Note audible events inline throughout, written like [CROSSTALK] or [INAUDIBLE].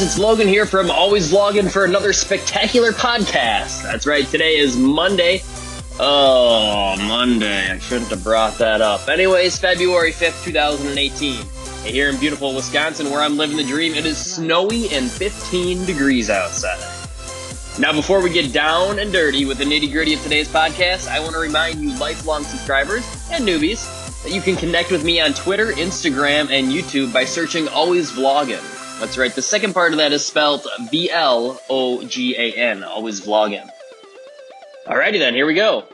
Guys, it's Logan here from Always Vlogan for another spectacular podcast. That's right, today is Monday. Oh, Monday. I shouldn't have brought that up. Anyways, February 5th, 2018. Here in beautiful Wisconsin, where I'm living the dream, it is snowy and 15 degrees outside. Now, before we get down and dirty with the nitty gritty of today's podcast, I want to remind you, lifelong subscribers and newbies, that you can connect with me on Twitter, Instagram, and YouTube by searching Always Vlogan. That's right, the second part of that is spelled B L O G A N, Always Vlogan. Alrighty then, here we go.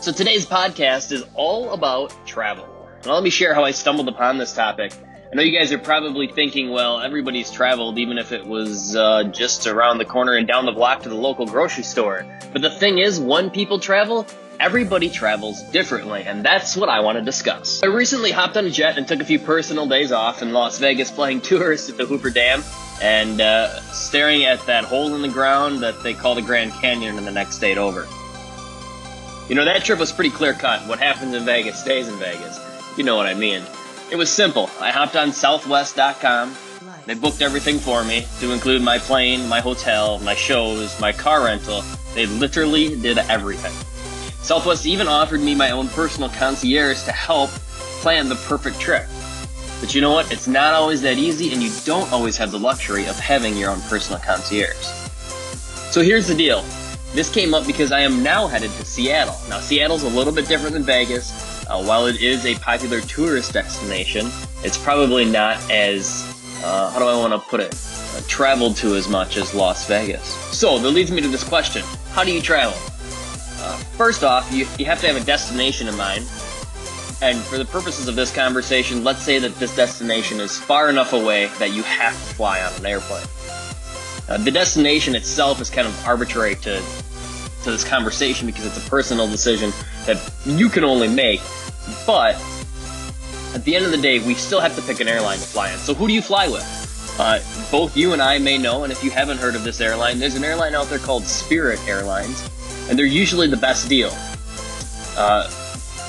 So today's podcast is all about travel. Now let me share how I stumbled upon this topic. I know you guys are probably thinking, well, everybody's traveled, even if it was uh, just around the corner and down the block to the local grocery store. But the thing is, when people travel, everybody travels differently, and that's what I want to discuss. I recently hopped on a jet and took a few personal days off in Las Vegas playing [LAUGHS] tourists at the Hoover Dam and uh, staring at that hole in the ground that they call the Grand Canyon in the next state over. You know, that trip was pretty clear cut. What happens in Vegas stays in Vegas. You know what I mean. It was simple. I hopped on Southwest.com. They booked everything for me, to include my plane, my hotel, my shows, my car rental. They literally did everything. Southwest even offered me my own personal concierge to help plan the perfect trip. But you know what? It's not always that easy, and you don't always have the luxury of having your own personal concierge. So here's the deal. This came up because I am now headed to Seattle. Now, Seattle's a little bit different than Vegas. Uh, while it is a popular tourist destination, it's probably not as, uh, how do I want to put it, uh, traveled to as much as Las Vegas. So, that leads me to this question How do you travel? First off, you, you have to have a destination in mind. And for the purposes of this conversation, let's say that this destination is far enough away that you have to fly on an airplane. Uh, the destination itself is kind of arbitrary to to this conversation because it's a personal decision that you can only make. But at the end of the day, we still have to pick an airline to fly on. So who do you fly with? Uh, both you and I may know, and if you haven't heard of this airline, there's an airline out there called Spirit Airlines, and they're usually the best deal. Uh,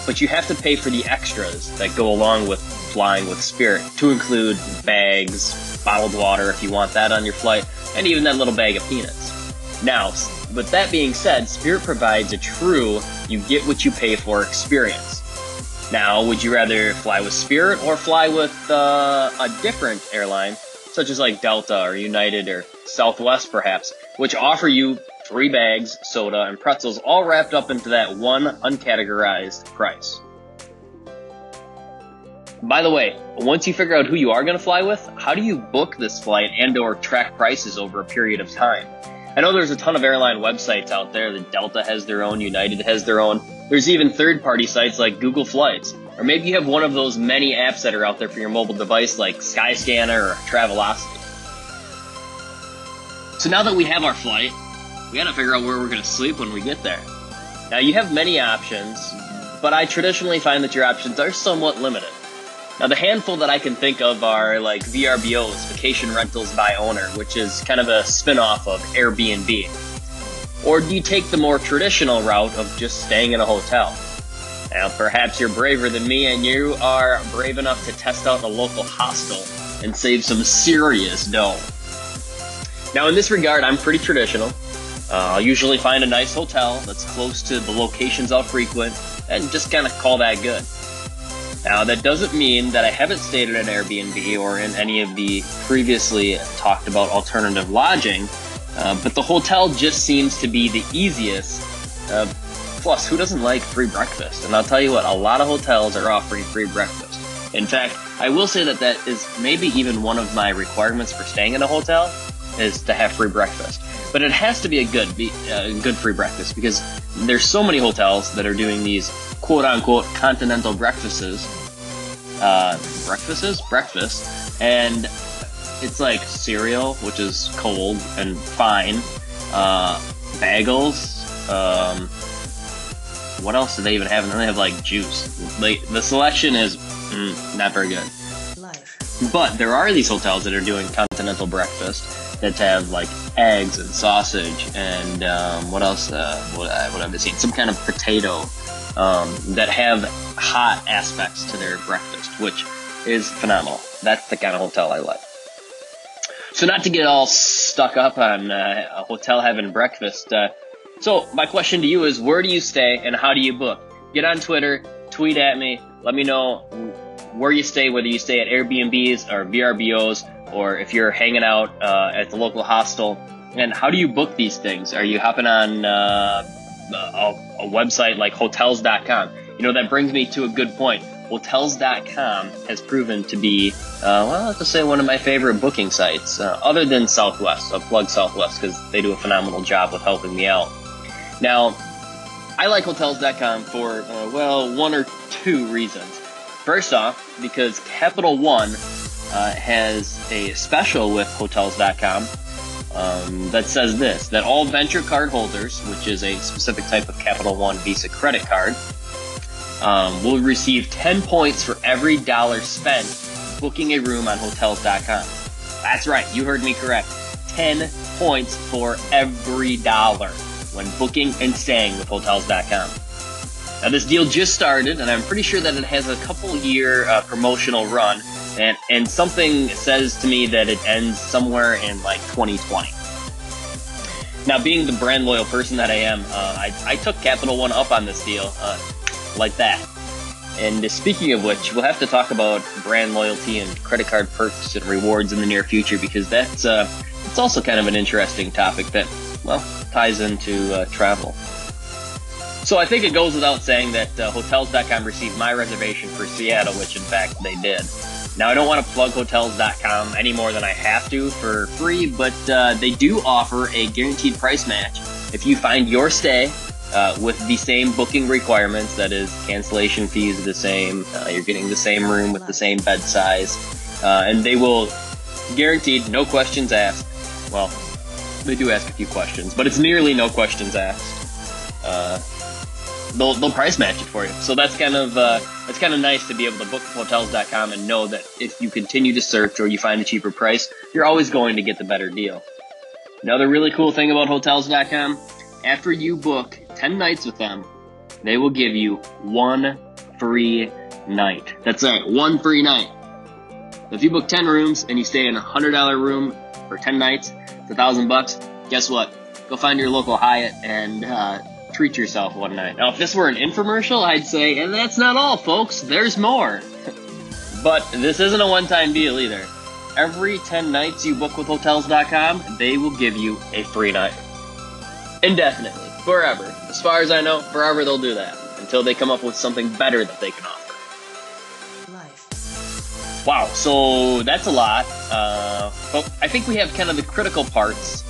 but you have to pay for the extras that go along with flying with Spirit, to include bags, bottled water if you want that on your flight, and even that little bag of peanuts. Now, with that being said, Spirit provides a true you get what you pay for experience. Now, would you rather fly with Spirit or fly with uh, a different airline, such as like Delta or United or Southwest perhaps, which offer you free bags, soda, and pretzels all wrapped up into that one uncategorized price? By the way, once you figure out who you are going to fly with, how do you book this flight and or track prices over a period of time? I know there's a ton of airline websites out there. The Delta has their own, United has their own. There's even third-party sites like Google Flights. Or maybe you have one of those many apps that are out there for your mobile device like Skyscanner or Travelocity. So now that we have our flight, we gotta figure out where we're gonna sleep when we get there. Now you have many options, but I traditionally find that your options are somewhat limited. Now, the handful that I can think of are like VRBOs, Vacation Rentals by Owner, which is kind of a spin off of Airbnb. Or do you take the more traditional route of just staying in a hotel? Now, perhaps you're braver than me and you are brave enough to test out a local hostel and save some serious dough. Now, in this regard, I'm pretty traditional. Uh, I'll usually find a nice hotel that's close to the locations I'll frequent and just kind of call that good. Now, that doesn't mean that I haven't stayed at an Airbnb or in any of the previously talked about alternative lodging, uh, but the hotel just seems to be the easiest. Uh, plus, who doesn't like free breakfast? And I'll tell you what, a lot of hotels are offering free breakfast. In fact, I will say that that is maybe even one of my requirements for staying in a hotel is to have free breakfast. But it has to be a good, uh, good free breakfast because there's so many hotels that are doing these quote unquote continental breakfasts, uh, breakfasts, breakfast, and it's like cereal, which is cold and fine, uh, bagels. Um, what else do they even have? And then they have like juice. Like the selection is mm, not very good. Life. But there are these hotels that are doing continental breakfast that have like eggs and sausage and um, what else? Uh, what, what have I seen? Some kind of potato um, that have hot aspects to their breakfast, which is phenomenal. That's the kind of hotel I like. So, not to get all stuck up on uh, a hotel having breakfast. Uh, so, my question to you is where do you stay and how do you book? Get on Twitter, tweet at me, let me know where you stay, whether you stay at Airbnbs or VRBOs, or if you're hanging out uh, at the local hostel. And how do you book these things? Are you hopping on uh, a, a website like hotels.com? You know, that brings me to a good point. Hotels.com has proven to be, uh, well, let's just say one of my favorite booking sites, uh, other than Southwest. I'll plug Southwest because they do a phenomenal job with helping me out. Now, I like Hotels.com for, uh, well, one or two reasons. First off, because Capital One uh, has a special with Hotels.com um, that says this that all venture card holders, which is a specific type of Capital One Visa credit card, um, will receive 10 points for every dollar spent booking a room on Hotels.com. That's right, you heard me correct. 10 points for every dollar when booking and staying with Hotels.com. Now, this deal just started, and I'm pretty sure that it has a couple year uh, promotional run, and, and something says to me that it ends somewhere in like 2020. Now, being the brand loyal person that I am, uh, I, I, took Capital One up on this deal uh, like that. And speaking of which, we'll have to talk about brand loyalty and credit card perks and rewards in the near future because that's uh, it's also kind of an interesting topic that, well, ties into uh, travel. So I think it goes without saying that uh, Hotels.com received my reservation for Seattle, which in fact they did. Now I don't want to plug Hotels.com any more than I have to for free, but uh, they do offer a guaranteed price match. If you find your stay uh, with the same booking requirements, that is, cancellation fees are the same, uh, you're getting the same room with the same bed size, uh, and they will guaranteed, no questions asked. Well, they do ask a few questions, but it's nearly no questions asked. They'll, they'll price match it for you. So that's kind of uh, that's kind of nice to be able to book hotels.com and know that if you continue to search or you find a cheaper price, you're always going to get the better deal. Another really cool thing about hotels.com, after you book 10 nights with them, they will give you one free night. That's right, one free night. If you book 10 rooms and you stay in a $100 room for 10 nights, it's a thousand bucks. Guess what? Go find your local Hyatt and uh, treat yourself one night. Now, if this were an infomercial, I'd say, and that's not all, folks. There's more. [LAUGHS] but this isn't a one-time deal either. Every 10 nights you book with Hotels.com, they will give you a free night. Indefinitely. Forever. As far as I know, forever they'll do that. Until they come up with something better that they can offer. Life. Wow, so that's a lot. Uh, but I think we have kind of the critical parts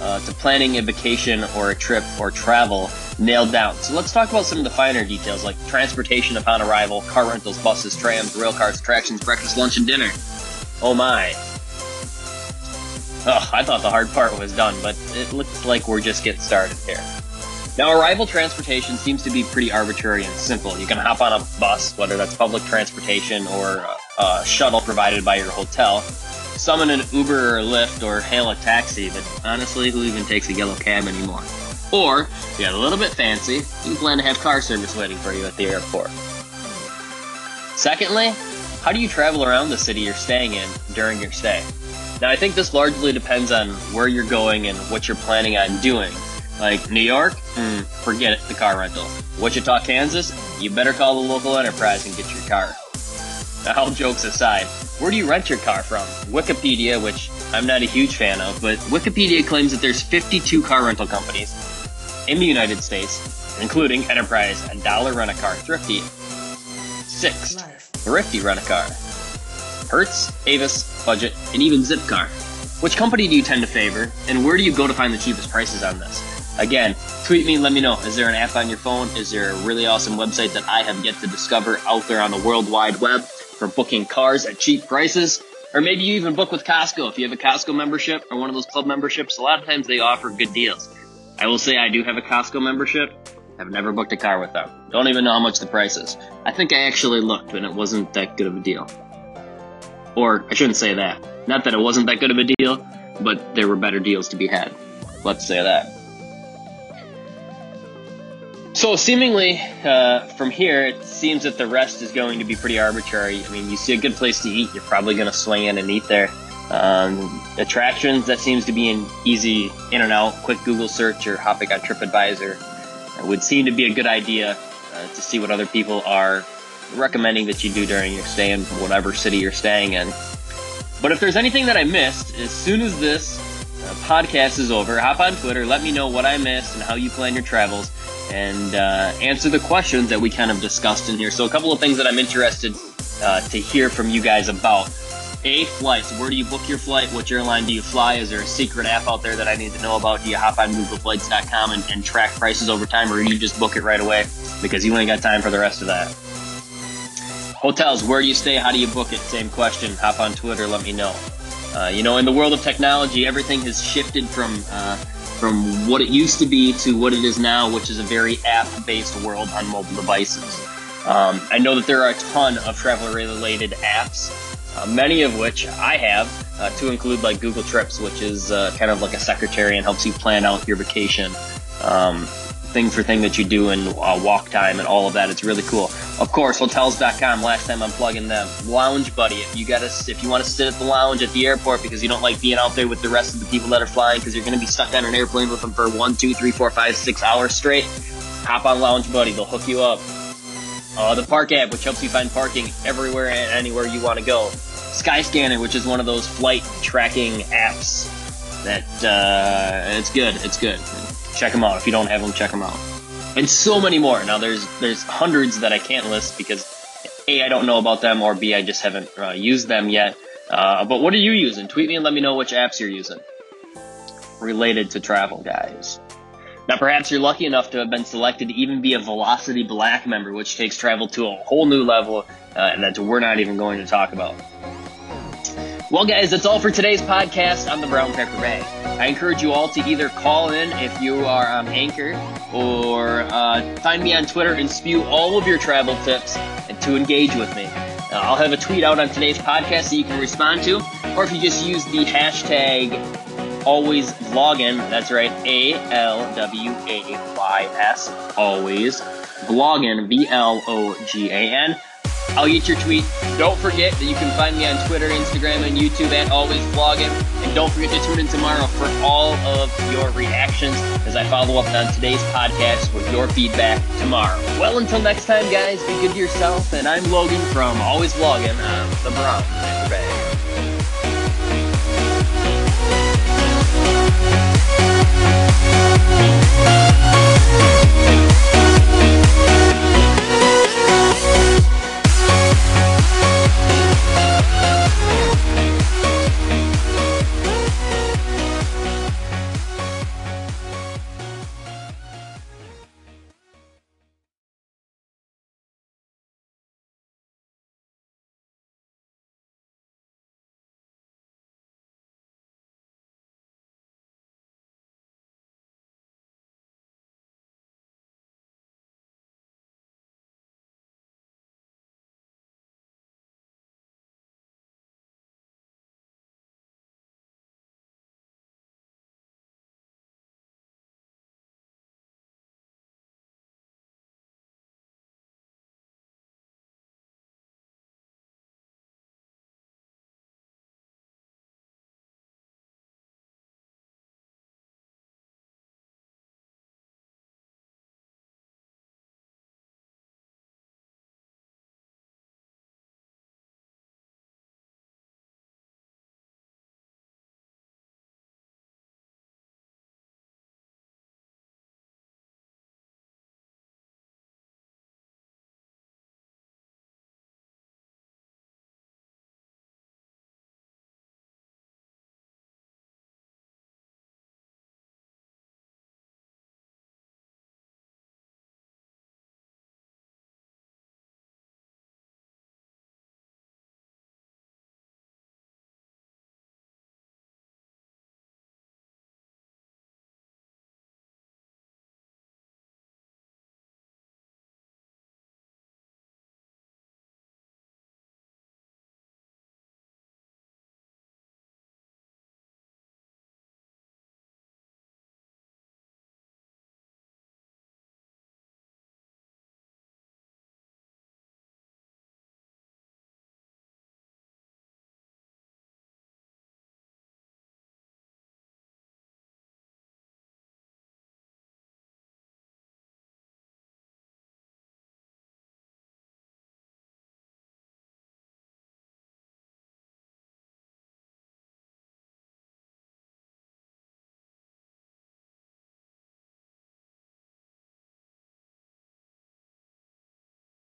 uh, to planning a vacation or a trip or travel nailed down. So let's talk about some of the finer details like transportation upon arrival, car rentals, buses, trams, rail cars, attractions, breakfast, lunch, and dinner. Oh my. Oh, I thought the hard part was done, but it looks like we're just getting started here. Now, arrival transportation seems to be pretty arbitrary and simple. You can hop on a bus, whether that's public transportation or a shuttle provided by your hotel, summon an Uber or Lyft or hail a taxi, but honestly, who even takes a yellow cab anymore? Or, if you get a little bit fancy, you can plan to have car service waiting for you at the airport. Secondly, how do you travel around the city you're staying in during your stay? Now, I think this largely depends on where you're going and what you're planning on doing. Like New York, mm, forget it, the car rental. Wichita, Kansas, you better call the local enterprise and get your car. Now, all jokes aside, where do you rent your car from? Wikipedia, which I'm not a huge fan of, but Wikipedia claims that there's 52 car rental companies in the United States, including Enterprise and Dollar Rent a Car Thrifty. Sixt, Thrifty Rent a Car. Hertz, Avis, Budget, and even Zipcar. Which company do you tend to favor, and where do you go to find the cheapest prices on this? Again, tweet me, let me know. Is there an app on your phone? Is there a really awesome website that I have yet to discover out there on the World Wide Web? for booking cars at cheap prices. Or maybe you even book with Costco if you have a Costco membership or one of those club memberships. A lot of times they offer good deals. I will say I do have a Costco membership. I've never booked a car with them. Don't even know how much the price is. I think I actually looked and it wasn't that good of a deal. Or I shouldn't say that. Not that it wasn't that good of a deal, but there were better deals to be had. Let's say that. So seemingly, uh, from here, it seems that the rest is going to be pretty arbitrary. I mean, you see a good place to eat, you're probably going to swing in and eat there. Um, attractions, that seems to be an easy in and out, quick Google search or hopping on TripAdvisor. It would seem to be a good idea uh, to see what other people are recommending that you do during your stay in whatever city you're staying in. But if there's anything that I missed, as soon as this uh, podcast is over, hop on Twitter, let me know what I missed and how you plan your travels, and uh, answer the questions that we kind of discussed in here. So, a couple of things that I'm interested uh, to hear from you guys about. A, flights. Where do you book your flight? Which airline do you fly? Is there a secret app out there that I need to know about? Do you hop on googleflights.com and, and track prices over time, or do you just book it right away because you ain't got time for the rest of that? Hotels, where do you stay? How do you book it? Same question. Hop on Twitter, let me know. Uh, you know, in the world of technology, everything has shifted from uh, from what it used to be to what it is now, which is a very app-based world on mobile devices. Um, I know that there are a ton of travel-related apps uh, many of which I have, uh, to include like Google Trips, which is uh, kind of like a secretary and helps you plan out your vacation. Um, thing for thing that you do in uh, walk time and all of that. It's really cool. Of course, hotels.com. Last time I'm plugging them. Lounge Buddy. If you gotta, if you want to sit at the lounge at the airport because you don't like being out there with the rest of the people that are flying because you're going to be stuck on an airplane with them for one, two, three, four, five, six hours straight, hop on Lounge Buddy. They'll hook you up. Uh, the Park app, which helps you find parking everywhere and anywhere you want to go. Skyscanner, which is one of those flight tracking apps that uh, it's good. It's good. Check them out. If you don't have them, check them out. And so many more. Now there's there's hundreds that I can't list because a I don't know about them or b I just haven't uh, used them yet. Uh, but what are you using? Tweet me and let me know which apps you're using related to travel, guys. Now, perhaps you're lucky enough to have been selected to even be a Velocity Black member, which takes travel to a whole new level uh, that we're not even going to talk about. Well, guys, that's all for today's podcast on the Brown Pepper Bag. I encourage you all to either call in if you are on Anchor or uh, find me on Twitter and spew all of your travel tips and to engage with me. Uh, I'll have a tweet out on today's podcast that you can respond to, or if you just use the hashtag always vlogan, that's right, A L W A Y S, always vlogan, V L O G A N. I'll eat your tweet. Don't forget that you can find me on Twitter, Instagram, and YouTube at Always Vlogan. And don't forget to tune in tomorrow for all of your reactions as I follow up on today's podcast with your feedback tomorrow. Well, until next time, guys, be good to yourself. And I'm Logan from Always Vlogan. I'm the Bronx.